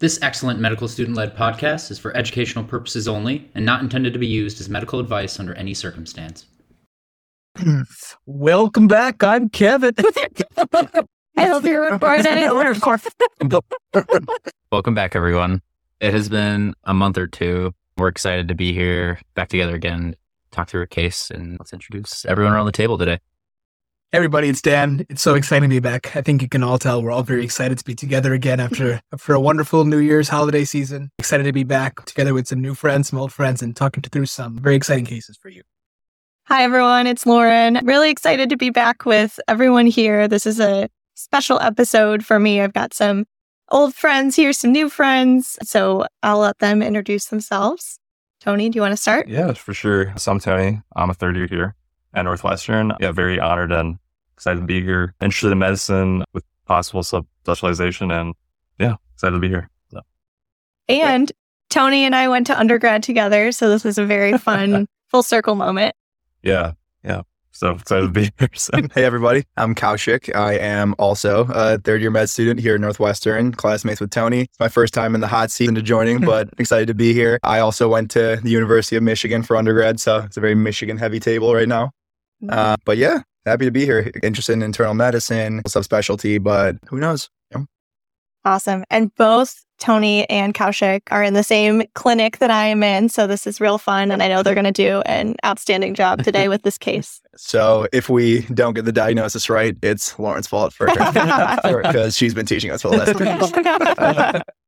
This excellent medical student led podcast is for educational purposes only and not intended to be used as medical advice under any circumstance. Welcome back. I'm Kevin. I hope you're recording. Welcome back, everyone. It has been a month or two. We're excited to be here back together again, talk through a case, and let's introduce everyone around the table today. Everybody, it's Dan. It's so exciting to be back. I think you can all tell we're all very excited to be together again after for a wonderful New Year's holiday season. Excited to be back together with some new friends, some old friends, and talking through some very exciting cases for you. Hi, everyone. It's Lauren. Really excited to be back with everyone here. This is a special episode for me. I've got some old friends here, some new friends. So I'll let them introduce themselves. Tony, do you want to start? Yeah, for sure. So I'm Tony. I'm a third year here at Northwestern. Yeah, very honored and excited to be here. Interested in medicine with possible subspecialization, and yeah, excited to be here. So. And Tony and I went to undergrad together, so this was a very fun full circle moment. Yeah, yeah. So excited to be here. So. Hey, everybody. I'm Kaushik. I am also a third year med student here at Northwestern, classmates with Tony. It's my first time in the hot seat into joining, but excited to be here. I also went to the University of Michigan for undergrad, so it's a very Michigan heavy table right now. Uh, but yeah, happy to be here. Interested in internal medicine, subspecialty, but who knows? Awesome. And both Tony and Kaushik are in the same clinic that I am in. So this is real fun. And I know they're going to do an outstanding job today with this case. So if we don't get the diagnosis right, it's Lauren's fault for because she's been teaching us for the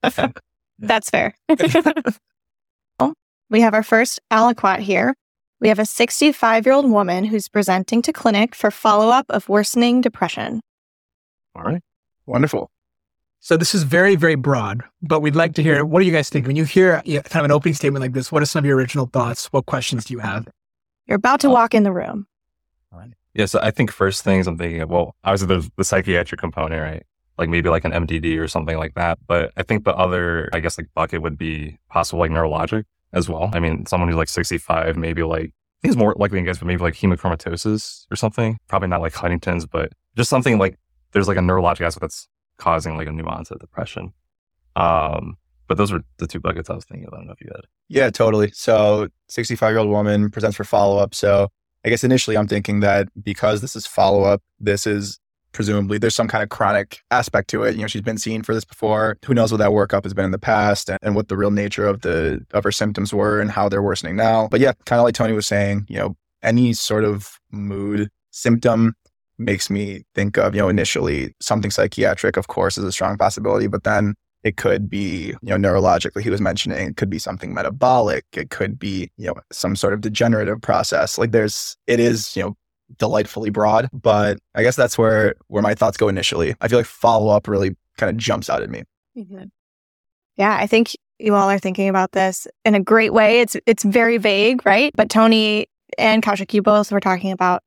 last That's fair. we have our first aliquot here. We have a 65 year old woman who's presenting to clinic for follow up of worsening depression. All right. Wonderful. So this is very, very broad, but we'd like to hear what do you guys think when you hear you know, kind of an opening statement like this? What are some of your original thoughts? What questions do you have? You're about to uh, walk in the room. Yeah, so I think first things I'm thinking of, well, obviously there's the psychiatric component, right? Like maybe like an MDD or something like that. But I think the other, I guess, like bucket would be possible like neurologic as well. I mean, someone who's like 65, maybe like, I think it's more likely guys, but maybe like hemochromatosis or something. Probably not like Huntington's, but just something like there's like a neurologic aspect that's causing like a new onset depression. Um, but those were the two buckets I was thinking of. I don't know if you had. Yeah, totally. So 65 year old woman presents for follow up. So I guess initially I'm thinking that because this is follow up, this is presumably there's some kind of chronic aspect to it. You know, she's been seen for this before. Who knows what that workup has been in the past and, and what the real nature of the of her symptoms were and how they're worsening now. But yeah, kind of like Tony was saying, you know, any sort of mood symptom makes me think of, you know, initially something psychiatric, of course, is a strong possibility, but then it could be, you know, neurologically, he was mentioning, it could be something metabolic. It could be, you know, some sort of degenerative process. Like there's, it is, you know, delightfully broad, but I guess that's where, where my thoughts go initially. I feel like follow up really kind of jumps out at me. Mm-hmm. Yeah, I think you all are thinking about this in a great way. It's, it's very vague, right? But Tony and Kaushik, you both were talking about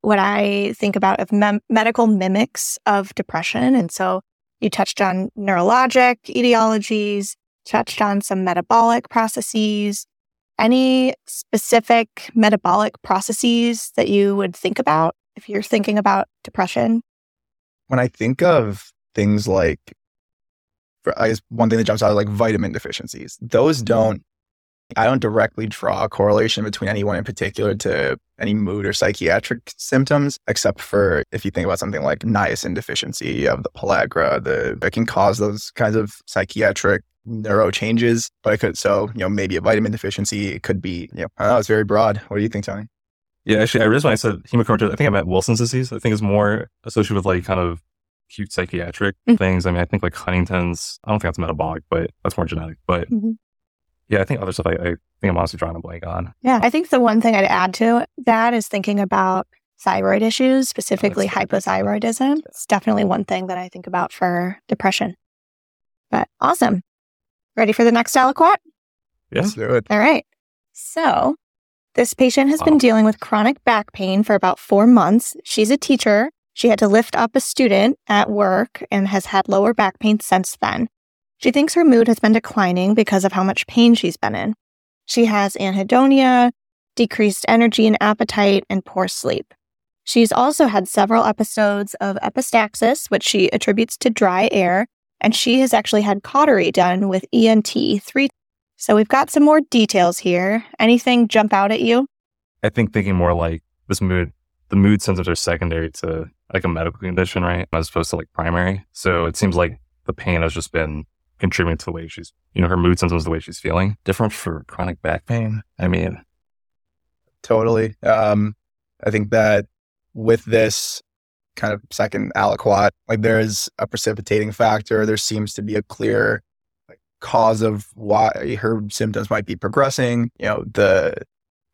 what I think about of mem- medical mimics of depression. And so you touched on neurologic etiologies, touched on some metabolic processes. Any specific metabolic processes that you would think about if you're thinking about depression? When I think of things like, for, I guess one thing that jumps out is like vitamin deficiencies. Those mm-hmm. don't, I don't directly draw a correlation between anyone in particular to any mood or psychiatric symptoms, except for if you think about something like niacin deficiency of the pellagra, the it can cause those kinds of psychiatric neuro changes. But it could so, you know, maybe a vitamin deficiency, it could be, you know, I don't know, it's very broad. What do you think, Tony? Yeah, actually, I realized when I said hemochromatosis, I think I meant Wilson's disease. I think it's more associated with like kind of acute psychiatric mm-hmm. things. I mean, I think like Huntington's, I don't think that's metabolic, but that's more genetic. But mm-hmm. yeah, I think other stuff I, I think I'm honestly drawing a blank on. Yeah, I think the one thing I'd add to that is thinking about thyroid issues, specifically oh, hypothyroidism. It's definitely one thing that I think about for depression. But awesome. Ready for the next aliquot? Yes. do it. All right. So this patient has wow. been dealing with chronic back pain for about four months. She's a teacher. She had to lift up a student at work and has had lower back pain since then. She thinks her mood has been declining because of how much pain she's been in. She has anhedonia, decreased energy and appetite, and poor sleep. She's also had several episodes of epistaxis, which she attributes to dry air, and she has actually had cautery done with ENT three. So we've got some more details here. Anything jump out at you? I think thinking more like this mood, the mood symptoms are secondary to like a medical condition, right? As opposed to like primary. So it seems like the pain has just been contributing to the way she's, you know, her mood symptoms, the way she's feeling. Different for chronic back pain. I mean, Totally. Um, I think that with this kind of second aliquot, like there is a precipitating factor. There seems to be a clear like, cause of why her symptoms might be progressing. You know, the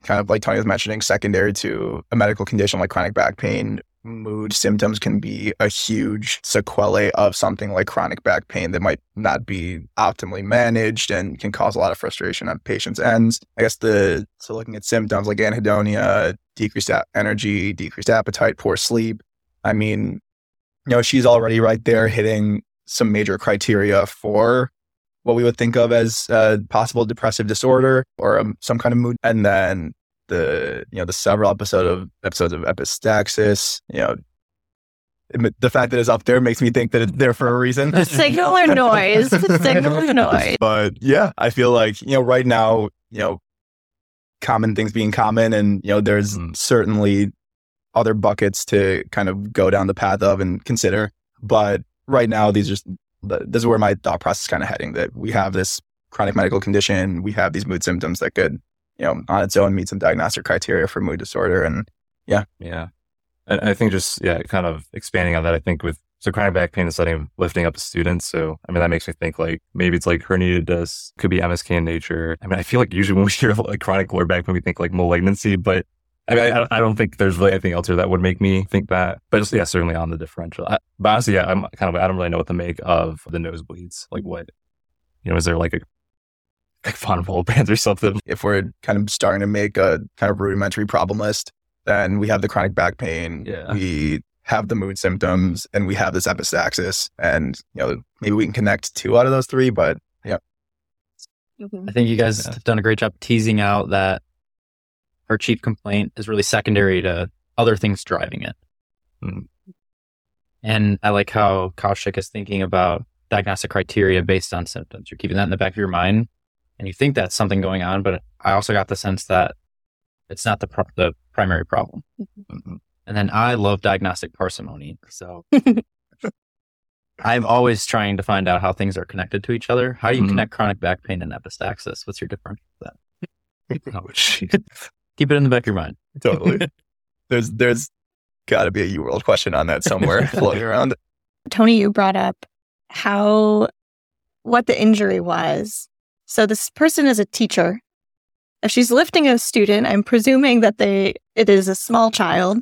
kind of like Tony was mentioning, secondary to a medical condition like chronic back pain, mood symptoms can be a huge sequelae of something like chronic back pain that might not be optimally managed and can cause a lot of frustration on patients' ends. I guess the so looking at symptoms like anhedonia, decreased energy, decreased appetite, poor sleep. I mean, you know, she's already right there hitting some major criteria for what we would think of as a possible depressive disorder or um, some kind of mood. And then the you know the several episode of episodes of epistaxis, you know, the fact that it's up there makes me think that it's there for a reason. Signal or noise? Signal or noise? But yeah, I feel like, you know, right now, you know, common things being common and, you know, there's Mm. certainly other buckets to kind of go down the path of and consider. But right now, these are just, this is where my thought process is kind of heading that we have this chronic medical condition, we have these mood symptoms that could, you know, on its own meet some diagnostic criteria for mood disorder. And yeah. Yeah and I think just, yeah, kind of expanding on that, I think with, so chronic back pain is of lifting up a student. So, I mean, that makes me think like maybe it's like herniated disc, could be MSK in nature. I mean, I feel like usually when we hear like chronic lower back pain, we think like malignancy, but I mean, I, I don't think there's really anything else here that would make me think that. But just, yeah, certainly on the differential. I, but honestly, yeah, I'm kind of, I don't really know what to make of the nosebleeds. Like what, you know, is there like a, like von Willebrand or something? if we're kind of starting to make a kind of rudimentary problem list, then we have the chronic back pain, Yeah. we have the mood symptoms, and we have this epistaxis. And you know, maybe we can connect two out of those three, but yeah mm-hmm. I think you guys Yeah. have done a great job teasing out that her chief complaint is really secondary to other things driving it. Mm. And I like how Kaushik is thinking about diagnostic criteria based on symptoms. You're keeping that in the back of your mind and you think that's something going on, but I also got the sense that it's not the, pro- the primary problem. Mhm. And then I love diagnostic parsimony. So I'm always trying to find out how things are connected to each other. How do you Mhm. connect chronic back pain and epistaxis? What's your difference with that? Oh. Keep it in the back of your mind. totally. there's there's got to be a UWorld question on that somewhere floating around. Tony, you brought up how what the injury was. So this person is a teacher. If she's lifting a student, I'm presuming that they it is a small child.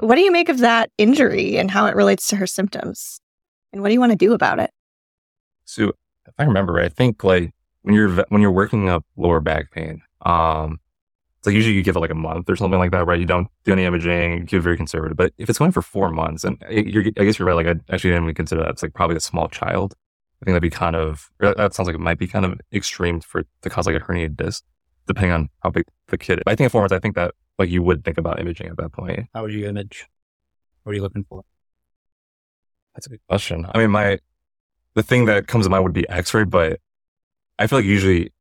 What do you make of that injury and how it relates to her symptoms? And what do you want to do about it? So if I remember right, I think like when you're when you're working up lower back pain, um, it's like usually you give it like a month or something like that, right? You don't do any imaging, you keep it very conservative. But if it's going for four months, and I- you're, I guess you're right. Like I actually didn't even consider that. It's like probably a small child. I think that'd be kind of or that sounds like it might be kind of extreme for to cause like a herniated disc, depending on how big the kid. is. But I think at four months, I think that like you would think about imaging at that point. How would you image? What are you looking for? That's a good question. I mean, my the thing that comes to mind would be X-ray, but I feel like usually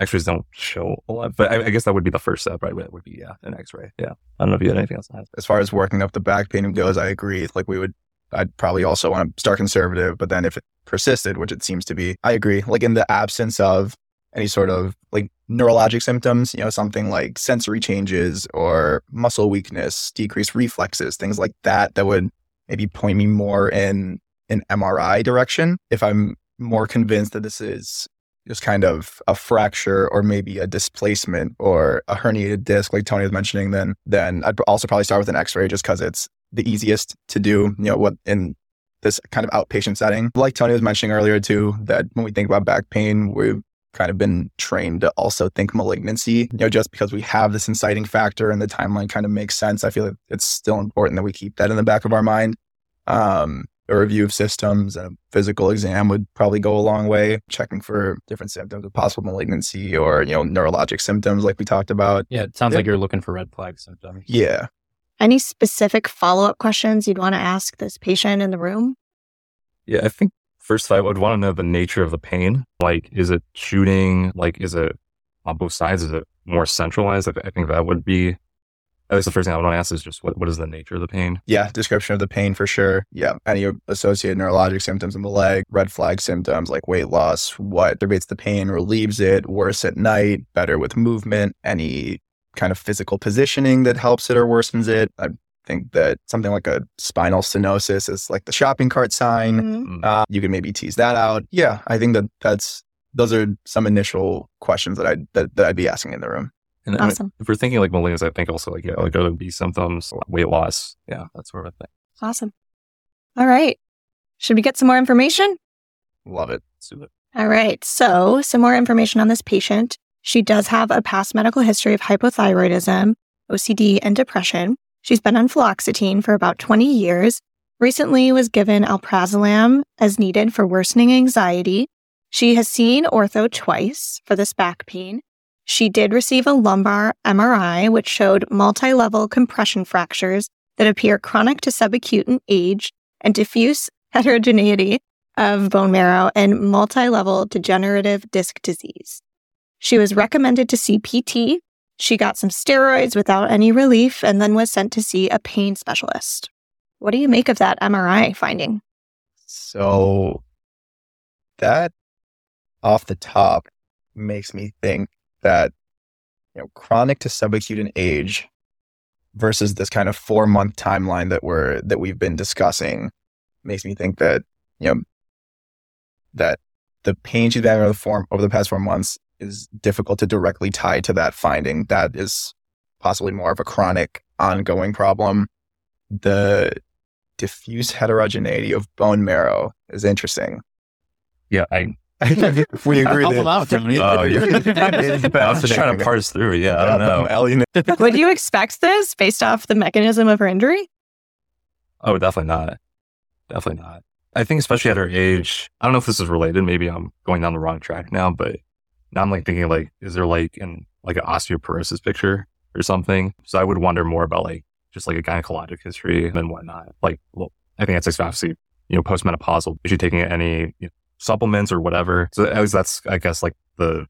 X-rays don't show a lot. But I, I guess that would be the first step, right? Would be yeah, an X-ray. Yeah. I don't know if you had anything else. As far as working up the back pain goes, I agree. Like we would, I'd probably also want to start conservative, but then if it persisted, which it seems to be, I agree. Like in the absence of any sort of like neurologic symptoms, you know, something like sensory changes or muscle weakness, decreased reflexes, things like that, that would maybe point me more in an MRI direction. If I'm more convinced that this is just kind of a fracture or maybe a displacement or a herniated disc, like Tony was mentioning, then then I'd also probably start with an X-ray just because it's the easiest to do. You know, what in this kind of outpatient setting, like Tony was mentioning earlier too, that when we think about back pain, we've kind of been trained to also think malignancy. You know, just because we have this inciting factor and the timeline kind of makes sense, I feel like it's still important that we keep that in the back of our mind. Um, a review of systems and a physical exam would probably go a long way. Checking for different symptoms of possible malignancy or you know neurologic symptoms, like we talked about. Yeah, it sounds Yeah. like you're looking for red flag symptoms. Yeah, Any specific follow up questions you'd want to ask this patient in the room? Yeah, I think first I would want to know the nature of the pain. Like, is it shooting? Like, is it on both sides? Is it more centralized? I, I think that would be. At least the first thing I would want to ask is just what, what is the nature of the pain? Yeah, description of the pain for sure. Yeah, any associated neurologic symptoms in the leg, red flag symptoms like weight loss, what aggravates the pain, relieves it, worse at night, better with movement, any kind of physical positioning that helps it or worsens it. I think that something like a spinal stenosis is like the shopping cart sign. Mhm. Uh, you can maybe tease that out. Yeah, I think that that's those are some initial questions that I that, that I'd be asking in the room. And I mean, Awesome. if we're thinking like millennials, I think also like yeah, like other B symptoms, weight loss. Yeah, that sort of thing. Awesome. All right. Should we get some more information? Love it. Let's do it. All right. So, some more information on this patient. She does have a past medical history of hypothyroidism, OCD, and depression. She's been on fluoxetine for about 20 years. Recently was given alprazolam as needed for worsening anxiety. She has seen ortho twice for this back pain. She did receive a lumbar MRI, which showed multi-level compression fractures that appear chronic to subacute in age and diffuse heterogeneity of bone marrow and multi-level degenerative disc disease. She was recommended to see PT. She got some steroids without any relief and then was sent to see a pain specialist. What do you make of that MRI finding? So that off the top makes me think that you know chronic to subacute in age versus this kind of four month timeline that we're that we've been discussing makes me think that you know that the pain she's had over the form over the past four months is difficult to directly tie to that finding. That is possibly more of a chronic ongoing problem. The diffuse heterogeneity of bone marrow is interesting. Yeah, I. if we agree Help that him out, Tony. Oh, yeah. It's I was just trying to parse through. it. Yeah, I don't know. Ellie, Would you expect this based off the mechanism of her injury? Oh, definitely not. Definitely not. I think especially at her age, I don't know if this is related. Maybe I'm going down the wrong track now, but now I'm like thinking like, is there like an like an osteoporosis picture or something? So I would wonder more about like just like a gynecologic history and whatnot. Like, well, I think that's obviously you know postmenopausal. Is she taking any you know, supplements or whatever? So at least that's I guess like the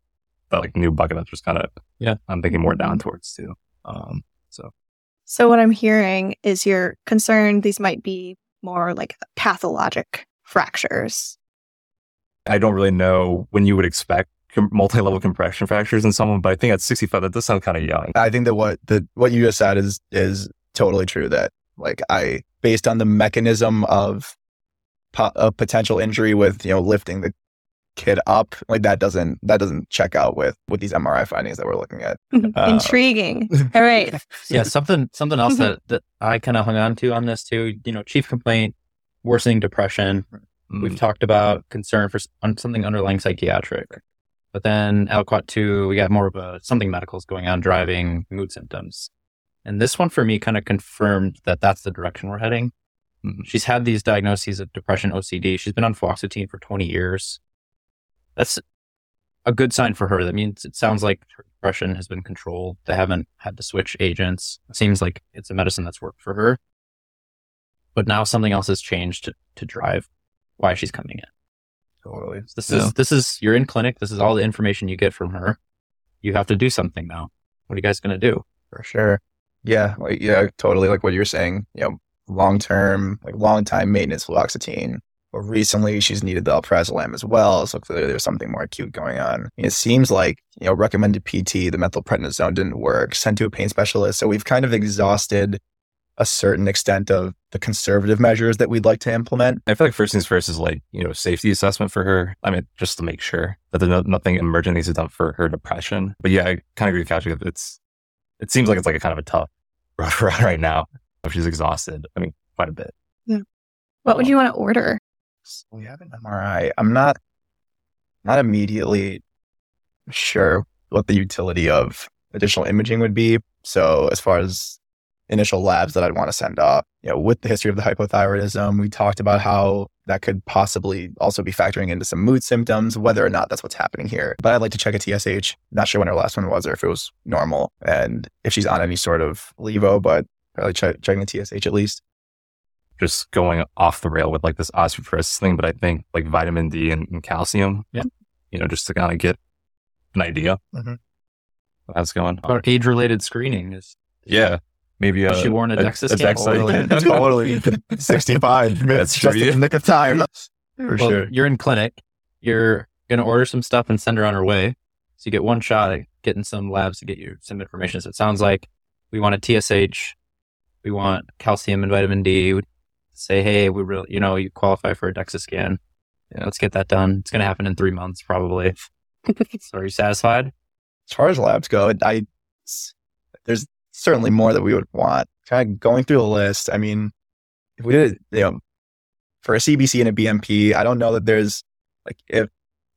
that like new bucket that's just kind of Yeah. I'm thinking more down towards too. Um, so So, what I'm hearing is you're concerned these might be more like pathologic fractures. I don't really know when you would expect com- multi-level compression fractures in someone, but I think at 65, that does sound kind of young. I think that what the what you just said is is totally true. That like I based on the mechanism of po- a potential injury with you know lifting the kid up, like that doesn't that doesn't check out with with these MRI findings that we're looking at. Uh, Intriguing. All right. yeah, something something else that that I kind of hung on to on this too. You know, chief complaint, worsening depression. We've Mm, talked about concern for on something underlying psychiatric, but then Aliquot two, we got more of a something medicals going on, driving mood symptoms, and this one for me kind of confirmed that that's the direction we're heading. Mhm. She's had these diagnoses of depression, OCD. She's been on fluoxetine for 20 years. That's a good sign for her. That means it sounds like her depression has been controlled. They haven't had to switch agents. It seems like it's a medicine that's worked for her. But now something else has changed to, to drive why she's coming in. Totally. This Yeah. is this is you're in clinic. This is all the information you get from her. You have to do something now. What are you guys going to do? For sure. Yeah, like yeah, totally like what you're saying, you know, long term, like long time maintenance fluoxetine. But recently she's needed the alprazolam as well. So clearly there's something more acute going on. It seems like, you know, recommended PT, the methylprednisone didn't work, sent to a pain specialist. So we've kind of exhausted a certain extent of the conservative measures that we'd like to implement. I feel like first things first is like, you know, safety assessment for her. I mean, just to make sure that there's no, nothing emergent needs to done for her depression. But yeah, I kind of agree with Kathy. It's, it seems like it's like a kind of a tough road right now. If she's exhausted, I mean, quite a bit. Yeah. What would you want to order? So we have an MRI. I'm not not immediately sure what the utility of additional imaging would be. So as far as initial labs that I'd want to send off, you know, with the history of the hypothyroidism, we talked about how that could possibly also be factoring into some mood symptoms, whether or not that's what's happening here. But I'd like to check a TSH. Not sure when her last one was or if it was normal and if she's on any sort of levo, but probably check, checking the TSH at least. just going off the rail with like this osteoporosis thing, but I think like vitamin D and, and calcium, Yeah. you know, just to kind of get an idea. Mhm. How's going? Our age related screening is Yeah. Maybe Was uh, she worn a DEXA scan? DEXA. totally. 65. That's just true. in the nick of time. For well, sure. you're in clinic. You're gonna order some stuff and send her on her way. So you get one shot at getting some labs to get you some information. So it sounds like we want a TSH, we want calcium and vitamin D. We say, hey, we really, you know, you qualify for a DEXA scan. Yeah, let's get that done. It's gonna happen in three months probably. so are you satisfied? As far as labs go, I there's certainly more that we would want. Kind of going through the list. I mean, if we did, you know, for a CBC and a BMP, I don't know that there's like if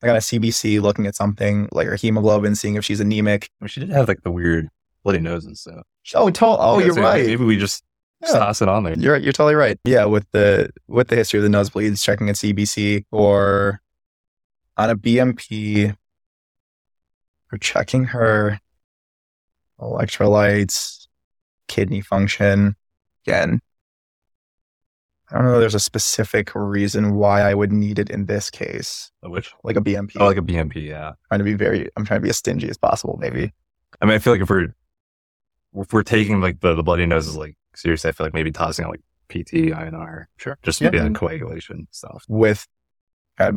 I got a CBC looking at something like her hemoglobin, seeing if she's anemic. Well, she did have like the weird bloody nose and stuff. Oh, to- oh, Yeah, you're so right. Maybe we just Yeah. toss it on there. You're you're totally right. Yeah, with the with the history of the nosebleeds, checking a CBC or on a BMP, or checking her electrolytes, kidney function. Again, I don't know. There's a specific reason why I would need it in this case, Which? like a BMP. Oh, like a BMP. Yeah. trying to be very. I'm trying to be as stingy as possible. Maybe. I mean, I feel like if we're if we're taking like the, the bloody noses like seriously, I feel like maybe tossing out like PT, INR, Sure. just Yeah. maybe that coagulation stuff. with uh,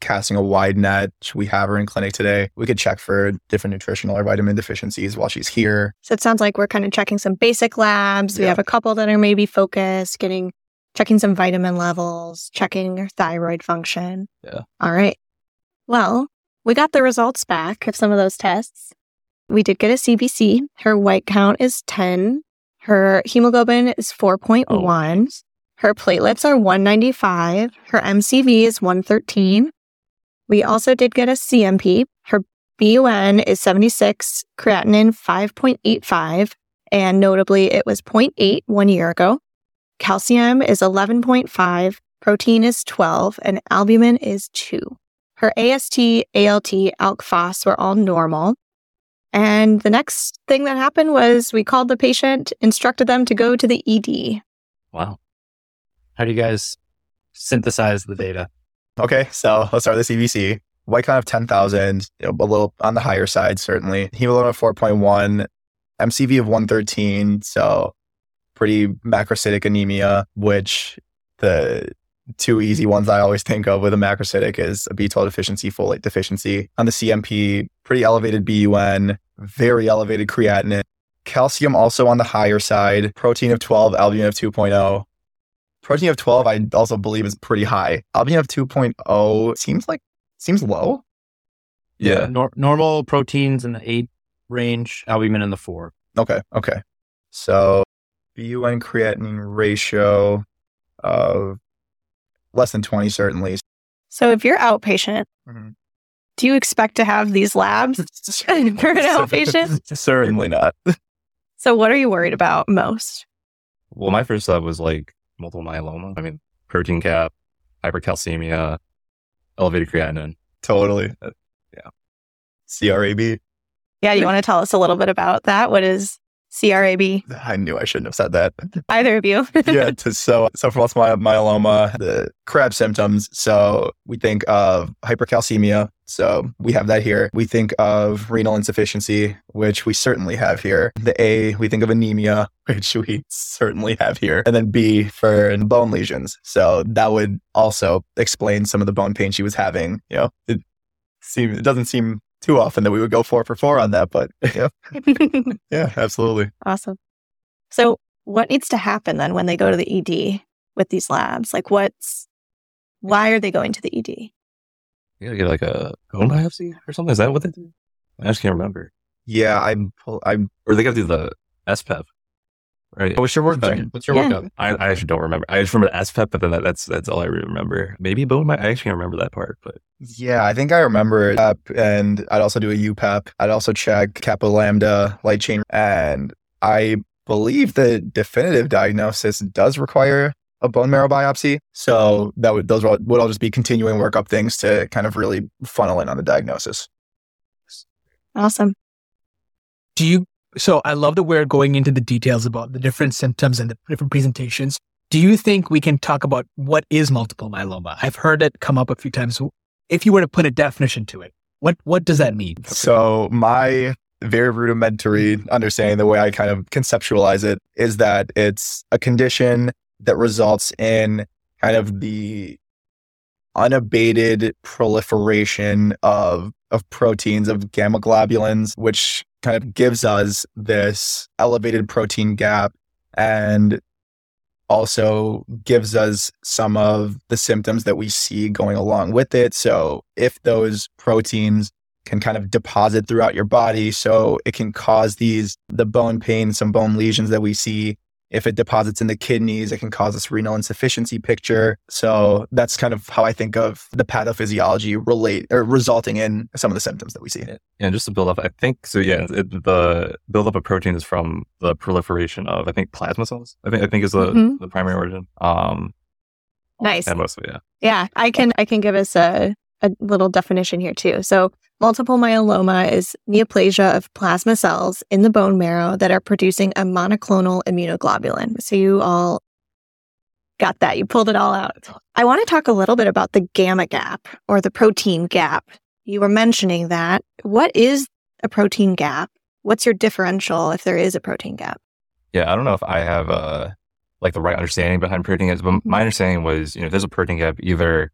casting a wide net. We have her in clinic today. We could check for different nutritional or vitamin deficiencies while she's here. So it sounds like we're kind of checking some basic labs. We Yeah. have a couple that are maybe focused, getting checking some vitamin levels, checking your thyroid function. Yeah. All right. Well, we got the results back of some of those tests. We did get a CBC. Her white count is 10. Her hemoglobin is 4.1. Her platelets are 195. Her MCV is 113. We also did get a CMP. Her BUN is 76, creatinine 5.85, and notably it was 0.8 one year ago. Calcium is 11.5, protein is 12, and albumin is 2. Her AST, ALT, ALK phos were all normal. And the next thing that happened was we called the patient, instructed them to go to the ED. Wow. How do you guys synthesize the data? Okay, so let's start with the CBC. White count of 10,000, you a little on the higher side, certainly. Hemoglobin of 4.1, MCV of 113, so pretty macrocytic anemia, which the two easy ones I always think of with a macrocytic is a B12 deficiency, folate deficiency. On the CMP, pretty elevated BUN, very elevated creatinine. Calcium also on the higher side, protein of 12, albumin of 2.0. Protein of 12, I also believe is pretty high. Albumin of 2.0 seems like, seems low. Yeah. Nor- normal proteins in the eight range, albumin in the four. Okay. Okay. So BUN creatinine ratio of less than 20, certainly. So if you're outpatient, Mhm. Do you expect to have these labs for an outpatient? Certainly not. So what are you worried about most? Well, my first thought was like multiple myeloma. I mean, protein gap, hypercalcemia, elevated creatinine. Totally. Uh, yeah. CRAB. Yeah, you want to tell us a little bit about that? What is CRAB? I knew I shouldn't have said that. Either of you. yeah. To, so, so for multiple my- myeloma, the crab symptoms. So we think of hypercalcemia. So we have that here. We think of renal insufficiency, which we certainly have here. The A, we think of anemia, which we certainly have here. And then B for bone lesions. So that would also explain some of the bone pain she was having. You know, it seems, it doesn't seem too often that we would go four for four on that, but yeah, yeah, absolutely. awesome. So what needs to happen then when they go to the ED with these labs? Like what's why are they going to the ED? You gotta get like a bone biopsy or something. Is that what they do? I just can't remember. Yeah, I'm, I'm, Or they gotta do the SPEP, right? What's your workup? Sorry. What's your Yeah. workup? I, I actually don't remember. I just remember SPEP, but then that, that's that's all I remember. Maybe bone. bi- I actually can't remember that part, but Yeah, I think I remember it. Up, and I'd also do a UPEP. I'd also check Kappa Lambda light chain. And I believe the definitive diagnosis does require a bone marrow biopsy. So that would those would all, would all just be continuing workup things to kind of really funnel in on the diagnosis. Awesome. Do you? So I love that we're going into the details about the different symptoms and the different presentations. do you think we can talk about what is multiple myeloma? I've heard it come up a few times. If you were to put a definition to it, what what does that mean? So my very rudimentary understanding, the way I kind of conceptualize it, is that it's a condition that results in kind of the unabated proliferation of of proteins of gamma globulins, which kind of gives us this elevated protein gap and also gives us some of the symptoms that we see going along with it. So if those proteins can kind of deposit throughout your body, so it can cause these the bone pain, some bone lesions that we see if it deposits in the kidneys, it can cause this renal insufficiency picture. So that's kind of how I think of the pathophysiology relate or resulting in some of the symptoms that we see. And just to build up, I think so. Yeah, it, the buildup of protein is from the proliferation of I think plasma cells. I think I think is the, Mhm. the primary origin. Um, Nice. and mostly yeah. Yeah, I can I can give us a, a little definition here too. So multiple myeloma is neoplasia of plasma cells in the bone marrow that are producing a monoclonal immunoglobulin. So you all got that. You pulled it all out. I want to talk a little bit about the gamma gap or the protein gap. You were mentioning that. What is a protein gap? What's your differential if there is a protein gap? Yeah, I don't know if I have uh like the right understanding behind protein gaps, but my understanding was, you know, if there's a protein gap, either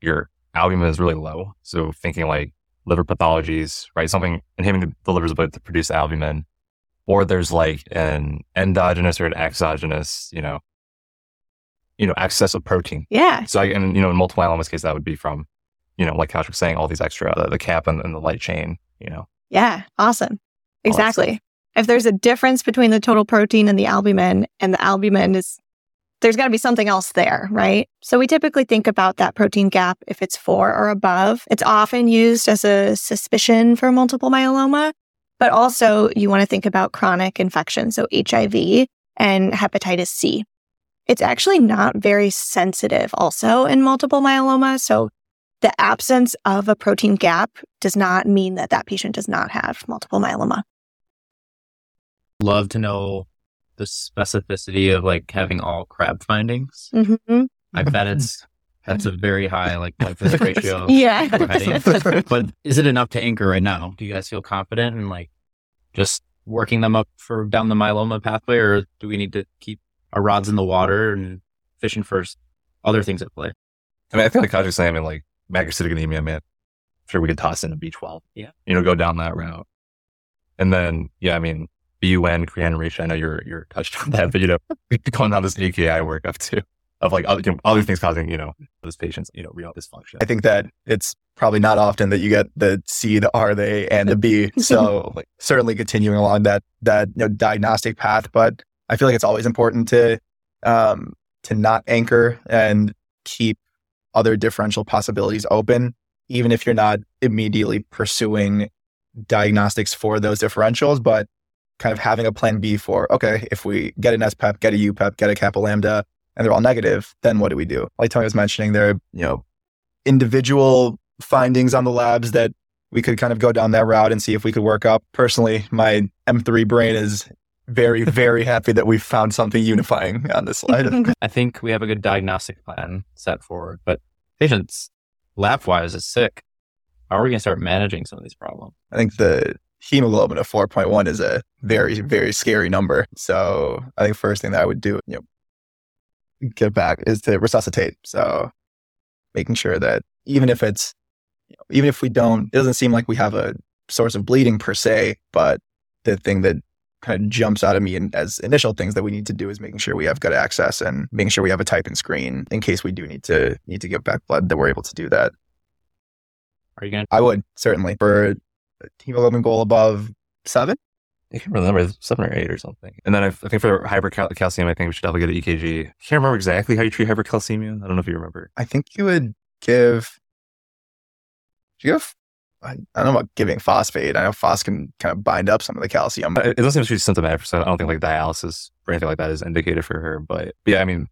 your albumin is really low, so thinking like liver pathologies, right? Something inhibiting the liver's ability to produce albumin, or there's like an endogenous or an exogenous, you know, you know, excess of protein. Yeah. So I, and you know, in multiple myeloma's case, that would be from, you know, like Couch was saying, all these extra, the, the cap and, and the light chain, you know. Yeah, awesome. All Exactly. If there's a difference between the total protein and the albumin, and the albumin is, there's got to be something else there, right? So we typically think about that protein gap if it's four or above. It's often used as a suspicion for multiple myeloma, but also you want to think about chronic infection, so HIV and hepatitis C. It's actually not very sensitive also in multiple myeloma. So the absence of a protein gap does not mean that that patient does not have multiple myeloma. Love to know the specificity of like having all crab findings. Mm-hmm. I bet it's that's a very high like blood ratio. Yeah. But is it enough to anchor right now? Do you guys feel confident in like just working them up for down the myeloma pathway, or do we need to keep our rods in the water and fishing for other things at play? I mean, I feel like Couch was saying, like macrocytic anemia, man, sure we could toss in a B12. Yeah. You know, go down that route. And then, yeah, I mean, BUN, creatinine ratio, I know you're, you're touched on that, but you know, going down this AKI workup too of like other, you know, other things causing, you know, those patients, you know, renal dysfunction. I think that it's probably not often that you get the C, the R, the A, and the B. So like certainly continuing along that that you know diagnostic path, but I feel like it's always important to um to not anchor and keep other differential possibilities open, even if you're not immediately pursuing diagnostics for those differentials, but kind of having a plan B for okay, if we get an SPEP, get a UPEP, get a kappa lambda, and they're all negative, then what do we do? Like Tony was mentioning, there are, you know, individual findings on the labs that we could kind of go down that route and see if we could work up. Personally, my M3 brain is very, very happy that we found something unifying on this slide. I think we have a good diagnostic plan set forward, but patients lab wise is sick. How are we going to start managing some of these problems? I think the hemoglobin of 4.1 is a very, very scary number. So I think first thing that I would do, you know, get back is to resuscitate. So making sure that even if it's, you know, even if we don't, it doesn't seem like we have a source of bleeding per se, but the thing that kind of jumps out at me and as initial things that we need to do is making sure we have good access and making sure we have a type and screen in case we do need to need to give back blood that we're able to do that. Are you going to? I would certainly for a hemoglobin goal above seven. I can't remember, seven or eight or something. And then I, I think for hypercalcium, I think we should definitely get an EKG. I can't remember exactly how you treat hypercalcemia. I don't know if you remember. I think you would give. Do you give? I I don't know about giving phosphate. I know phos can kind of bind up some of the calcium. Uh, it it doesn't seem like she's symptomatic, so I don't think like dialysis or anything like that is indicated for her. But, but yeah, I mean,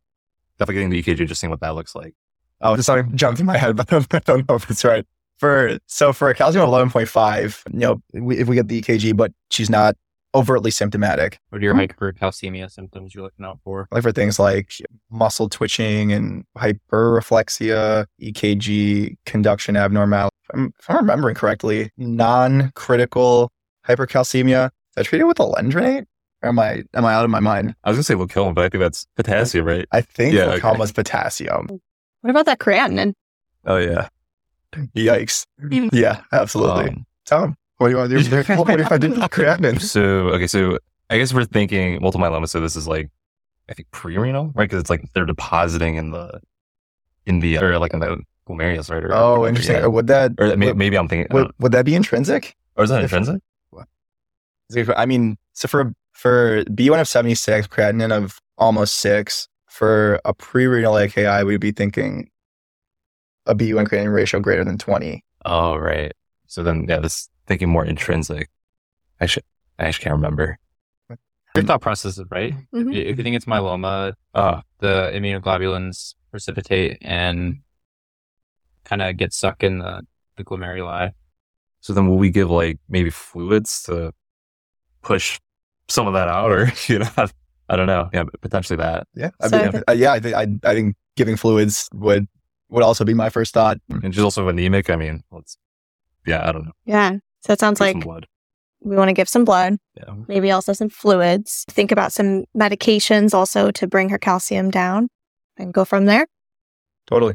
definitely getting the EKG, just seeing what that looks like. Oh, just something jumped in my head, but I don't know if it's right. For so for a calcium of eleven point five, you know, we, if we get the EKG, but she's not overtly symptomatic. What are your hypercalcemia symptoms you're looking out for? like for things like muscle twitching and hyperreflexia, EKG, conduction abnormality. If I'm, if I'm remembering correctly, non-critical hypercalcemia. Is that treated with alendronate? Or am I am I out of my mind? I was gonna say Locillin, but I think that's potassium, right? I think Yeah, yeah, okay. potassium. What about that creatinine? Oh yeah. Yikes. Yeah, absolutely. Um, Tom, what do you want to do? there? what if I did creatinine? so okay, so I guess we're thinking multiple myeloma. So this is like, I think pre-renal, right? Because it's like they're depositing in the, in the or like in the glomerulus, right? Or, Oh, interesting. yeah. Would that Or maybe, would, maybe I'm thinking. would, would that be intrinsic? or is that if- intrinsic? I mean, so for for BUN of 76, creatinine of almost six, for a pre-renal AKI, we'd be thinking a BUN creatinine ratio greater than 20. Oh right. So then yeah, this thinking more intrinsic. I should. I actually can't remember. Your thought process is right. Mhm. If you think it's myeloma, Oh, the immunoglobulins precipitate and kind of get stuck in the, the glomeruli. so then will we give like maybe fluids to push some of that out, or you know, I don't know. Yeah, potentially that. Yeah. I So I think- uh, yeah, I think I, I think giving fluids would would also be my first thought. And she's also anemic. I mean, let's. Yeah, I don't know. Yeah. So it sounds Give like some blood. we want to give some blood, Yeah. maybe also some fluids. Think about some medications also to bring her calcium down and go from there. Totally.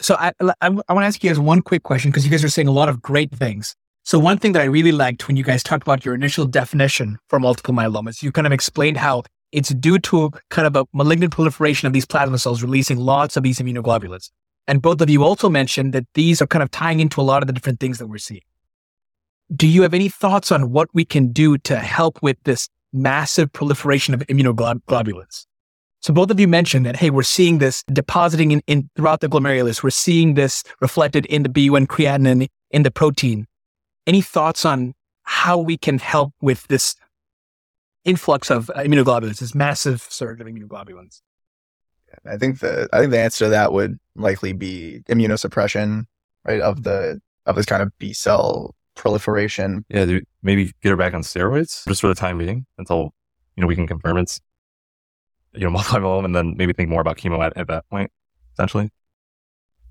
So I, I, I want to ask you guys one quick question because you guys are saying a lot of great things. So one thing that I really liked when you guys talked about your initial definition for multiple myeloma is you kind of explained how it's due to kind of a malignant proliferation of these plasma cells releasing lots of these immunoglobulins. And both of you also mentioned that these are kind of tying into a lot of the different things that we're seeing. Do you have any thoughts on what we can do to help with this massive proliferation of immunoglobulins? So both of you mentioned that, hey, we're seeing this depositing in, in throughout the glomerulus. We're seeing this reflected in the BUN creatinine in the protein. Any thoughts on how we can help with this influx of uh, immunoglobulins, this massive surge of immunoglobulins? I think the I think the answer to that would likely be immunosuppression, right? Of the of this kind of B cell proliferation. Yeah, dude, maybe get her back on steroids just for the time being until you know we can confirm it's you know multiple myeloma, and then maybe think more about chemo at, at that point. Essentially,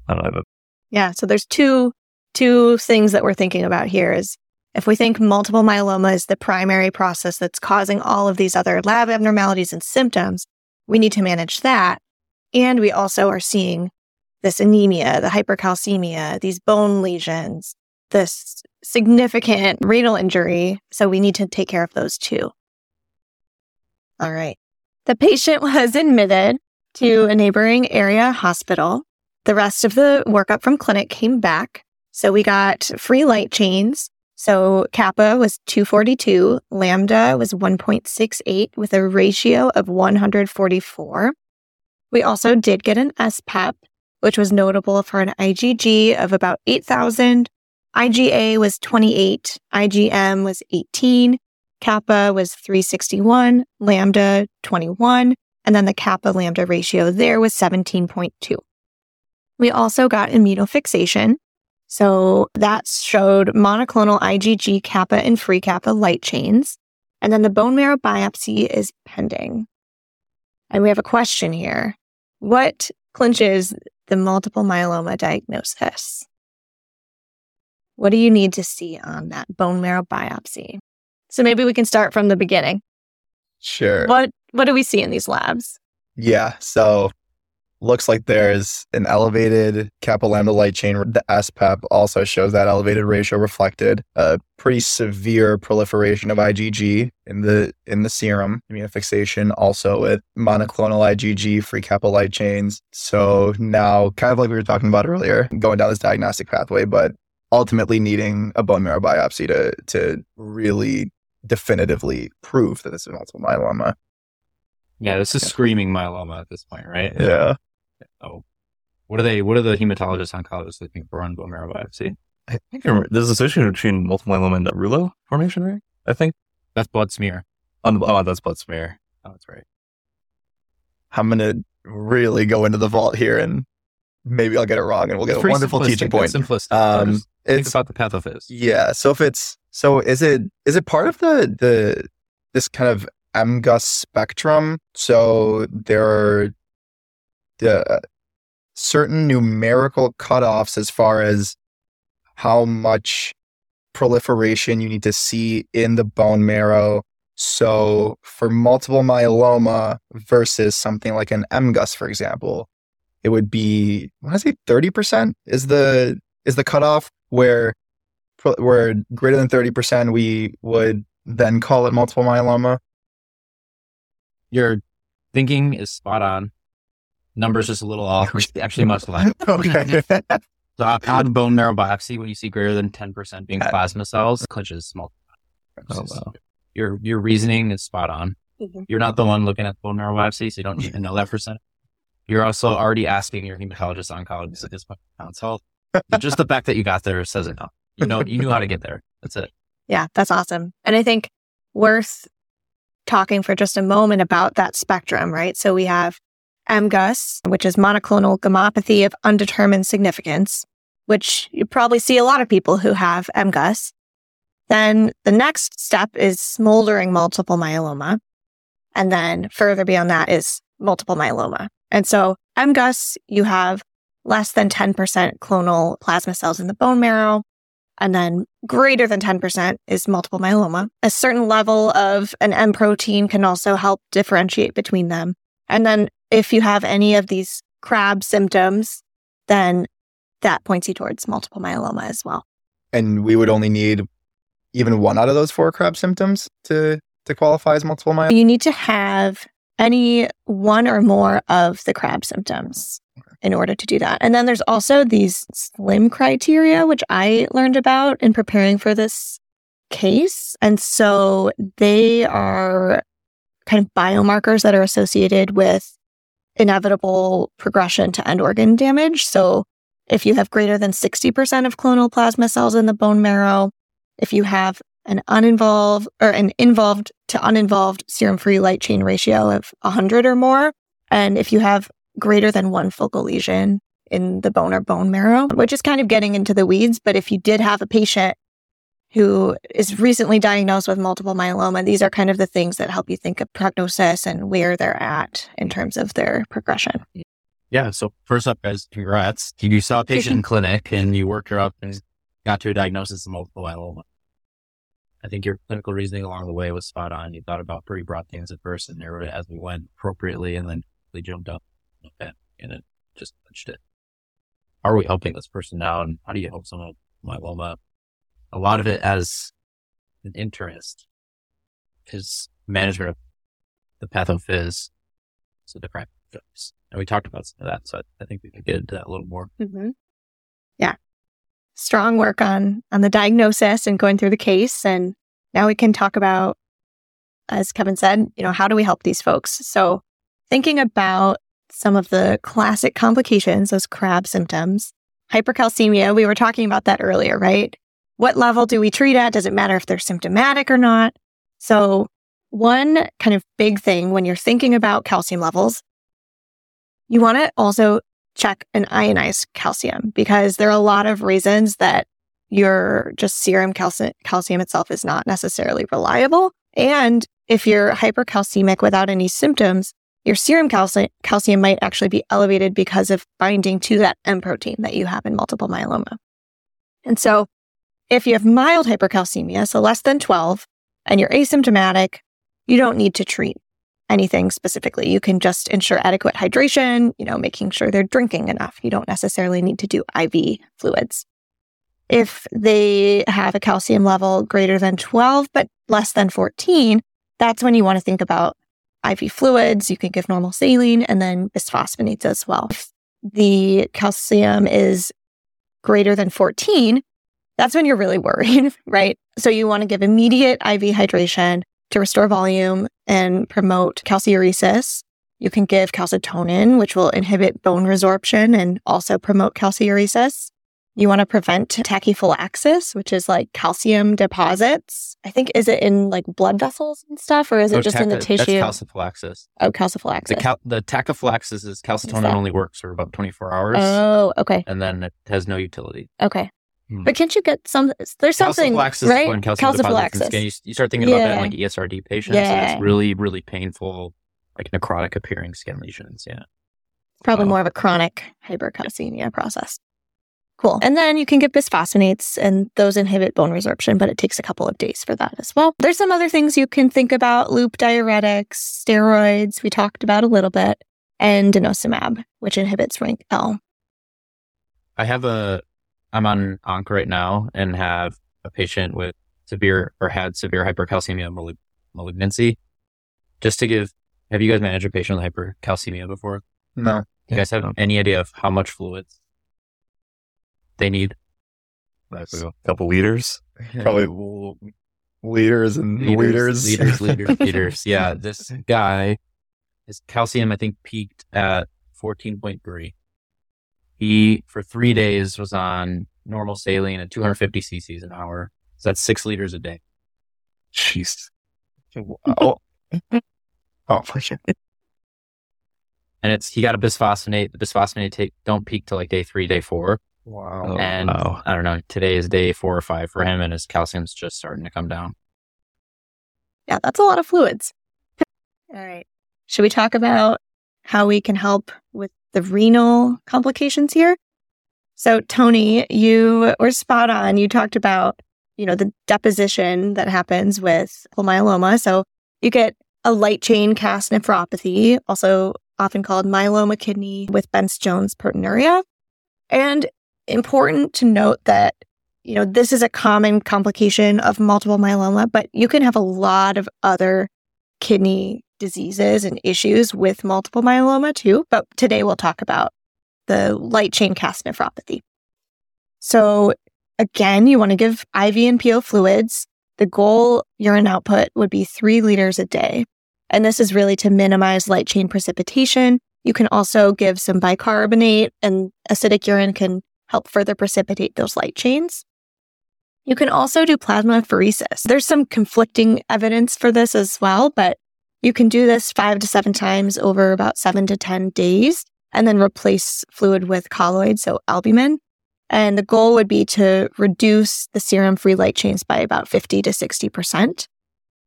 I don't know. But Yeah. So there's two two things that we're thinking about here is if we think multiple myeloma is the primary process that's causing all of these other lab abnormalities and symptoms, we need to manage that. And we also are seeing this anemia, the hypercalcemia, these bone lesions, this significant renal injury. So we need to take care of those too. All right. The patient was admitted to a neighboring area hospital. The rest of the workup from clinic came back. So we got free light chains. So kappa was 242, lambda was 1.68 with a ratio of 144. We also did get an SPEP, which was notable for an IgG of about 8,000. IgA was 28, IgM was 18, kappa was 361, lambda 21, and then the kappa lambda ratio there was 17.2. We also got immunofixation. So that showed monoclonal IgG kappa and free kappa light chains. And then the bone marrow biopsy is pending. And we have a question here. What clinches the multiple myeloma diagnosis? What do you need to see on that bone marrow biopsy? So maybe we can start from the beginning. Sure. What what do we see in these labs? Yeah. So looks like there's an elevated kappa lambda light chain. The SPEP also shows that elevated ratio reflected. A pretty severe proliferation of IgG in the in the serum. Immunofixation also with monoclonal IgG free kappa light chains. So now, kind of like we were talking about earlier, going down this diagnostic pathway, but ultimately needing a bone marrow biopsy to to really definitively prove that this is multiple myeloma. Yeah, this is screaming myeloma at this point, right? Yeah. Oh, what are they? What are the hematologists oncologists looking for on bone marrow biopsy? I think there's association between multiple myeloma and Rouleaux formation, right? I think That's blood smear. on oh that's blood smear. Oh, that's right. I'm gonna really go into the vault here and maybe I'll get it wrong and we'll get a wonderful teaching point. Simplistic. Um, it's about the pathophys. yeah. So if it's So is it is it part of the the this kind of MGUS spectrum? So there are the uh, certain numerical cutoffs as far as how much proliferation you need to see in the bone marrow. So for multiple myeloma versus something like an MGUS, for example, it would be I say thirty percent is the is the cutoff where where greater than thirty percent we would then call it multiple myeloma. Your thinking is spot on. Numbers just a little off. Actually, much less. okay. So on- on bone marrow biopsy, when you see greater than ten percent being plasma cells, clinches small. Oh, wow. Your your reasoning is spot on. Mhm. You're not the one looking at bone marrow biopsy, so you don't need to know that percent. You're also already asking your hematologist oncologist at this point. So just the fact that you got there says it all. You know, you knew how to get there. That's it. Yeah, that's awesome. And I think worth talking for just a moment about that spectrum, right? So we have MGUS, which is monoclonal gammopathy of undetermined significance, which you probably see a lot of people who have MGUS. Then the next step is smoldering multiple myeloma. And then further beyond that is multiple myeloma. And so MGUS, you have less than 10% clonal plasma cells in the bone marrow. And then greater than 10% is multiple myeloma. A certain level of an M protein can also help differentiate between them. And then if you have any of these crab symptoms, then that points you towards multiple myeloma as well. and we would only need even one out of those four crab symptoms to to qualify as multiple myeloma. You need to have any one or more of the crab symptoms in order to do that. And then there's also these SLIM criteria, which I learned about in preparing for this case. And so they are kind of biomarkers that are associated with inevitable progression to end organ damage. So if you have greater than 60% of clonal plasma cells in the bone marrow, if you have an uninvolved or an involved to uninvolved serum free light chain ratio of 100 or more, and if you have greater than one focal lesion in the bone or bone marrow, which is kind of getting into the weeds. But if you did have a patient who is recently diagnosed with multiple myeloma, these are kind of the things that help you think of prognosis and where they're at in terms of their progression. Yeah. So first up, guys, congrats. You saw a patient in clinic and you worked her up and got to a diagnosis of multiple myeloma. I think your clinical reasoning along the way was spot on. You thought about pretty broad things at first and narrowed it as we went appropriately and then we jumped up and it just punched it. How are we helping this person now and how do you help someone with myeloma? A lot of it as an interest is management of the pathophys, so the crap drugs. And we talked about some of that, so I, I think we could get into that a little more. Mm-hmm. Yeah. Strong work on on the diagnosis and going through the case. And now we can talk about, as Kevin said, you know, how do we help these folks? So thinking about some of the classic complications, those crab symptoms, hypercalcemia, we were talking about that earlier, right? What level do we treat at? Does it matter if they're symptomatic or not? So one kind of big thing when you're thinking about calcium levels, you want to also check an ionized calcium because there are a lot of reasons that your just serum calcium, calcium itself is not necessarily reliable. And if you're hypercalcemic without any symptoms, your serum calci- calcium might actually be elevated because of binding to that M protein that you have in multiple myeloma. And so if you have mild hypercalcemia, so less than 12, and you're asymptomatic, you don't need to treat anything specifically. You can just ensure adequate hydration, you know, making sure they're drinking enough. You don't necessarily need to do IV fluids. If they have a calcium level greater than 12, but less than 14, that's when you want to think about IV fluids. You can give normal saline and then bisphosphonates as well. If the calcium is greater than 14, that's when you're really worried, right? So you want to give immediate IV hydration to restore volume and promote calciuresis. You can give calcitonin, which will inhibit bone resorption and also promote calciuresis. You want to prevent tachyphylaxis, which is like calcium deposits. I think, is it in like blood vessels and stuff, or is it Oh, just in the tissue? That's calciphylaxis. oh, calciphylaxis. The, cal- the tachyphylaxis is calcitonin only works for about 24 hours oh, okay. and then it has no utility. Okay. Hmm. But can't you get some? There's something calciphylaxis right? when calcium deposits in Calciphylaxis. skin. You, you start thinking about that in like ESRD patients. Yeah. It's really, really painful, like necrotic appearing skin lesions. Yeah. Probably more of a chronic hypercalcemia process. Cool. And then you can get bisphosphonates, and those inhibit bone resorption, but it takes a couple of days for that as well. There's some other things you can think about loop diuretics, steroids, we talked about a little bit, and denosumab, which inhibits RANKL. I have a, I'm on onc right now and have a patient with severe or had severe hypercalcemia malignancy. Just to give, have you guys managed a patient with hypercalcemia before? No. You guys have any idea of how much fluids they need? A couple liters. Probably Well, Liters and liters. liters, liters, liters. Yeah, this guy, his calcium, I think, peaked at 14.3. He, for three days, was on normal saline at 250 cc's an hour. So that's six liters a day. Jeez. oh. Oh, fucking- And it's, he got a bisphosphonate. The bisphosphonate take, don't peak till like day three, day four. wow. Oh, and wow. I don't know, today is day four or five for him, and his calcium's just starting to come down. Yeah, that's a lot of fluids. All right. Should we talk about how we can help with the renal complications here? So, Tony, you were spot on. You talked about, you know, the deposition that happens with myeloma. So, you get a light chain cast nephropathy, also often called myeloma kidney with Bence Jones proteinuria. And important to note that you know, this is a common complication of multiple myeloma, but you can have a lot of other kidney diseases and issues with multiple myeloma too. But today we'll talk about the light chain cast nephropathy. So again, you want to give IV and PO fluids. The goal urine output would be three liters a day. And this is really to minimize light chain precipitation. You can also give some bicarbonate and acidic urine can help further precipitate those light chains. You can also do plasma plasmapheresis. There's some conflicting evidence for this as well, but you can do this five to seven times over about seven to 10 days and then replace fluid with colloid, so albumin. And the goal would be to reduce the serum free light chains by about 50 to 60%.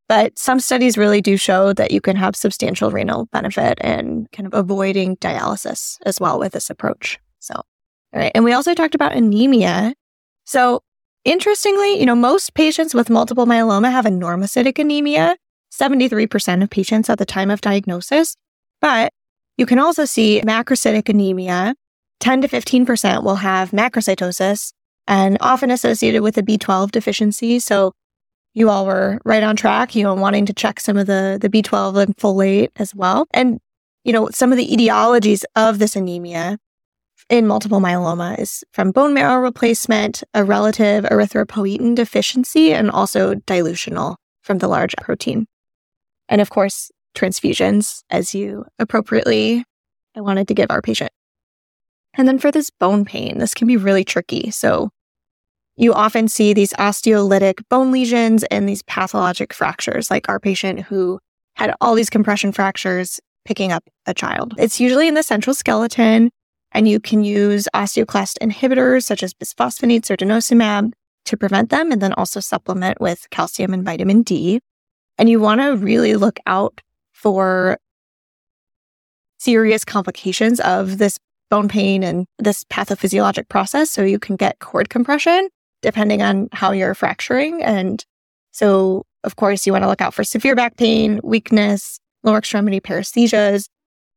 But some studies really do show that you can have substantial renal benefit and kind of avoiding dialysis as well with this approach. So, all right. And we also talked about anemia. So, interestingly, you know, most patients with multiple myeloma have a normocytic anemia, 73% of patients at the time of diagnosis. But you can also see macrocytic anemia. 10 to 15% will have macrocytosis and often associated with a B12 deficiency. So, you all were right on track, you know, wanting to check some of the, the B12 and folate as well. And, you know, some of the etiologies of this anemia in multiple myeloma is from bone marrow replacement, a relative erythropoietin deficiency, and also dilutional from the large protein. And of course, transfusions, as you appropriately I wanted to give our patient. And then for this bone pain, this can be really tricky. So you often see these osteolytic bone lesions and these pathologic fractures, like our patient who had all these compression fractures picking up a child. It's usually in the central skeleton, and you can use osteoclast inhibitors such as bisphosphonates or denosumab to prevent them, and then also supplement with calcium and vitamin D. And you want to really look out for serious complications of this bone pain and this pathophysiologic process. So you can get cord compression depending on how you're fracturing. And so, of course, you want to look out for severe back pain, weakness, lower extremity paresthesias,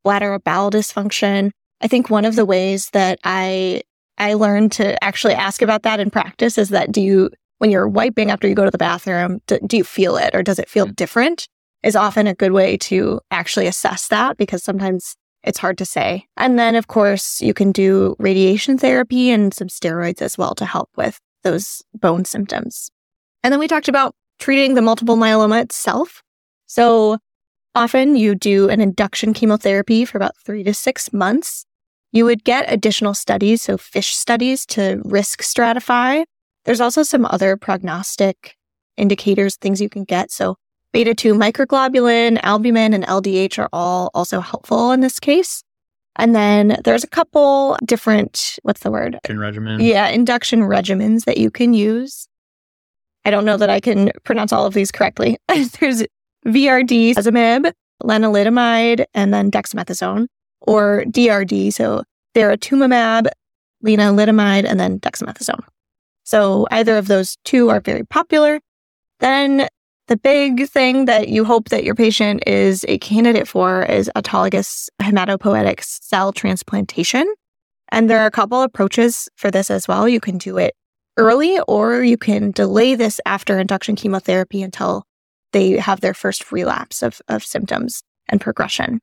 bladder or bowel dysfunction. I think one of the ways that I I learned to actually ask about that in practice is that do you when you're wiping after you go to the bathroom, do, do you feel it or does it feel mm. different? Is often a good way to actually assess that because sometimes it's hard to say. And then, of course, you can do radiation therapy and some steroids as well to help with those bone symptoms. And then we talked about treating the multiple myeloma itself. So often you do an induction chemotherapy for about three to six months. You would get additional studies, so FISH studies to risk stratify. There's also some other prognostic indicators, things you can get. So beta 2 microglobulin, albumin, and LDH are all also helpful in this case. And then there's a couple different, what's the word? regimen. Yeah, induction regimens that you can use. I don't know that I can pronounce all of these correctly. there's VRD, Azimib, lenalidomide, and then dexamethasone, or DRD, so daratumumab, lenalidomide, and then dexamethasone. So either of those two are very popular. Then the big thing that you hope that your patient is a candidate for is autologous hematopoietic cell transplantation. And there are a couple approaches for this as well. You can do it early or you can delay this after induction chemotherapy until they have their first relapse of, of symptoms and progression.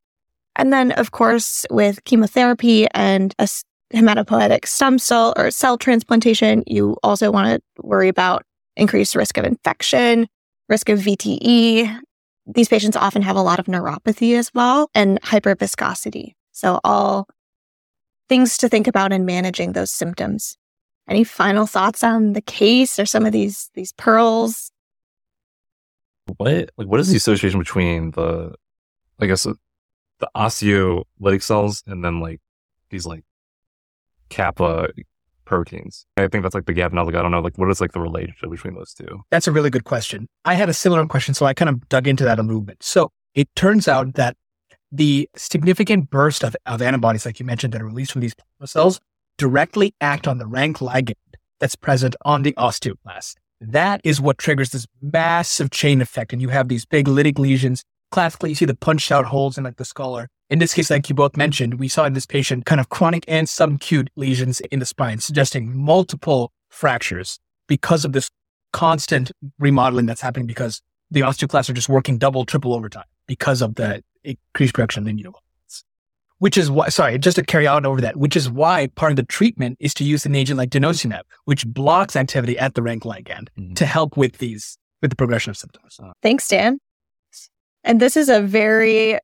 And then, of course, with chemotherapy and a hematopoietic stem cell or cell transplantation, you also want to worry about increased risk of infection, risk of VTE. These patients often have a lot of neuropathy as well and hyperviscosity. So, all things to think about in managing those symptoms. Any final thoughts on the case or some of these these pearls? What like what is the association between the I guess the osteolytic cells and then like these like kappa proteins? I think that's like the like I don't know like what is like the relationship between those two? That's a really good question. I had a similar question, so I kind of dug into that a little bit. So it turns out that the significant burst of, of antibodies, like you mentioned, that are released from these plasma cells directly act on the rank ligand that's present on the osteoclast. That is what triggers this massive chain effect. And you have these big lytic lesions. Classically, you see the punched out holes in like the skull. In this case, like you both mentioned, we saw in this patient kind of chronic and subacute lesions in the spine, suggesting multiple fractures because of this constant remodeling that's happening because the osteoclasts are just working double, triple overtime because of the increased production of immunoglobulins. Which is why, sorry, just to carry on over that, which is why part of the treatment is to use an agent like denosumab, which blocks activity at the rank ligand Mhm. to help with these, with the progression of symptoms. Thanks, Dan. And this is a very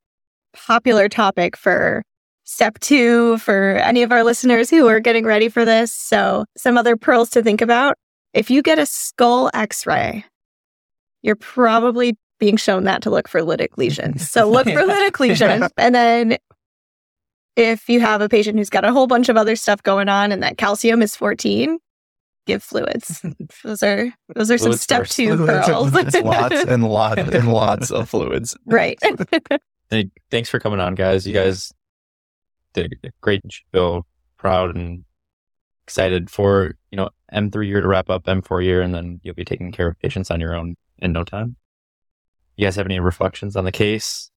popular topic for step two for any of our listeners who are getting ready for this. So, some other pearls to think about. If you get a skull x ray, you're probably being shown that to look for lytic lesions. So, look for lytic lesions. And then, if you have a patient who's got a whole bunch of other stuff going on and that calcium is 14, give fluids. Those are those are some Fluids step first. two Fluids. pearls. lots and lots and lots of fluids. right. Hey, thanks for coming on, guys. You guys did a great show. Proud and excited for you know M three year to wrap up M four year, and then you'll be taking care of patients on your own in no time. You guys have any reflections on the case?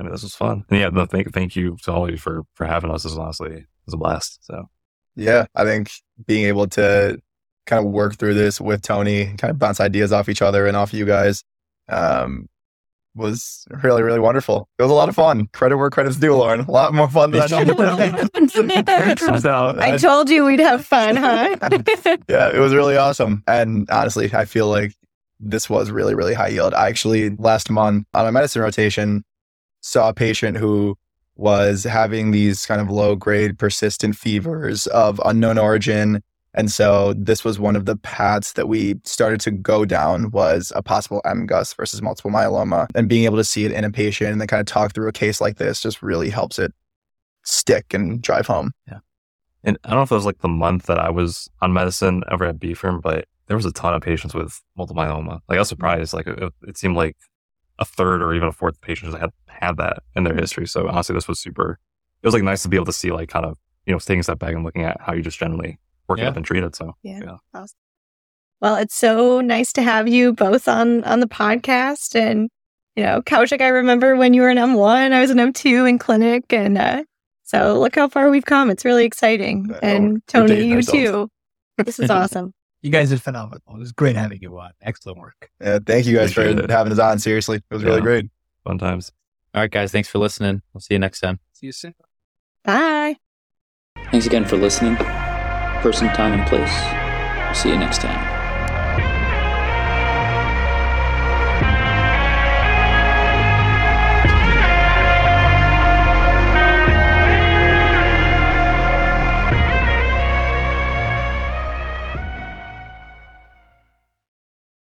I mean this was fun. And yeah, no, thank thank you to all of you for for having us. This was honestly it was a blast. So Yeah, I think being able to kind of work through this with Tony, kind of bounce ideas off each other and off you guys, um, was really, really wonderful. It was a lot of fun. Credit where credit's due, Lauren. A lot more fun than I know. So, I told you we'd have fun, huh? yeah, it was really awesome. And honestly, I feel like this was really, really high yield. I actually, last month on a medicine rotation, saw a patient who was having these kind of low grade persistent fevers of unknown origin. And so this was one of the paths that we started to go down was a possible MGUS versus multiple myeloma. And being able to see it in a patient and then kind of talk through a case like this just really helps it stick and drive home. Yeah. And I don't know if it was like the month that I was on medicine over at BFIRM, but there was a ton of patients with multiple myeloma. Like I was mm-hmm. surprised. Like it, it seemed like a third or even a fourth patient just had had that in their history. So honestly, this was super. It was like nice to be able to see like kind of you know taking a step back and looking at how you just generally work it up and treat it. So Yeah. Yeah. Awesome. Well, it's so nice to have you both on on the podcast. And you know, Kaushik, I remember when you were an M1, I was an M2 in clinic, and uh, so look how far we've come. It's really exciting. Yeah, And Tony, you ourselves. too. This is awesome. You guys did phenomenal. It was great having you on. Excellent work. Yeah, thank you guys Appreciate for it. having us on. Seriously, it was really great. fun times. All right, guys. Thanks for listening. We'll see you next time. See you soon. Bye. Thanks again for listening. Person, time, and place. See you next time.